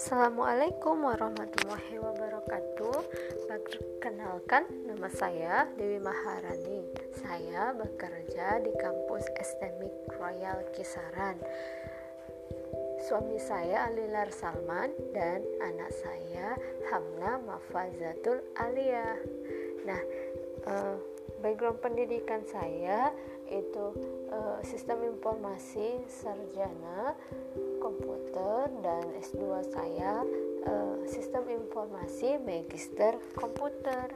Assalamualaikum warahmatullahi wabarakatuh. Perkenalkan nama saya Dewi Maharani. Saya bekerja di kampus Estemik Royal Kisaran. Suami saya Alilar Salman dan anak saya Hamna Mafazatul Alia Nah, uh, background pendidikan saya itu sistem informasi sarjana komputer dan S2 saya uh, sistem informasi magister komputer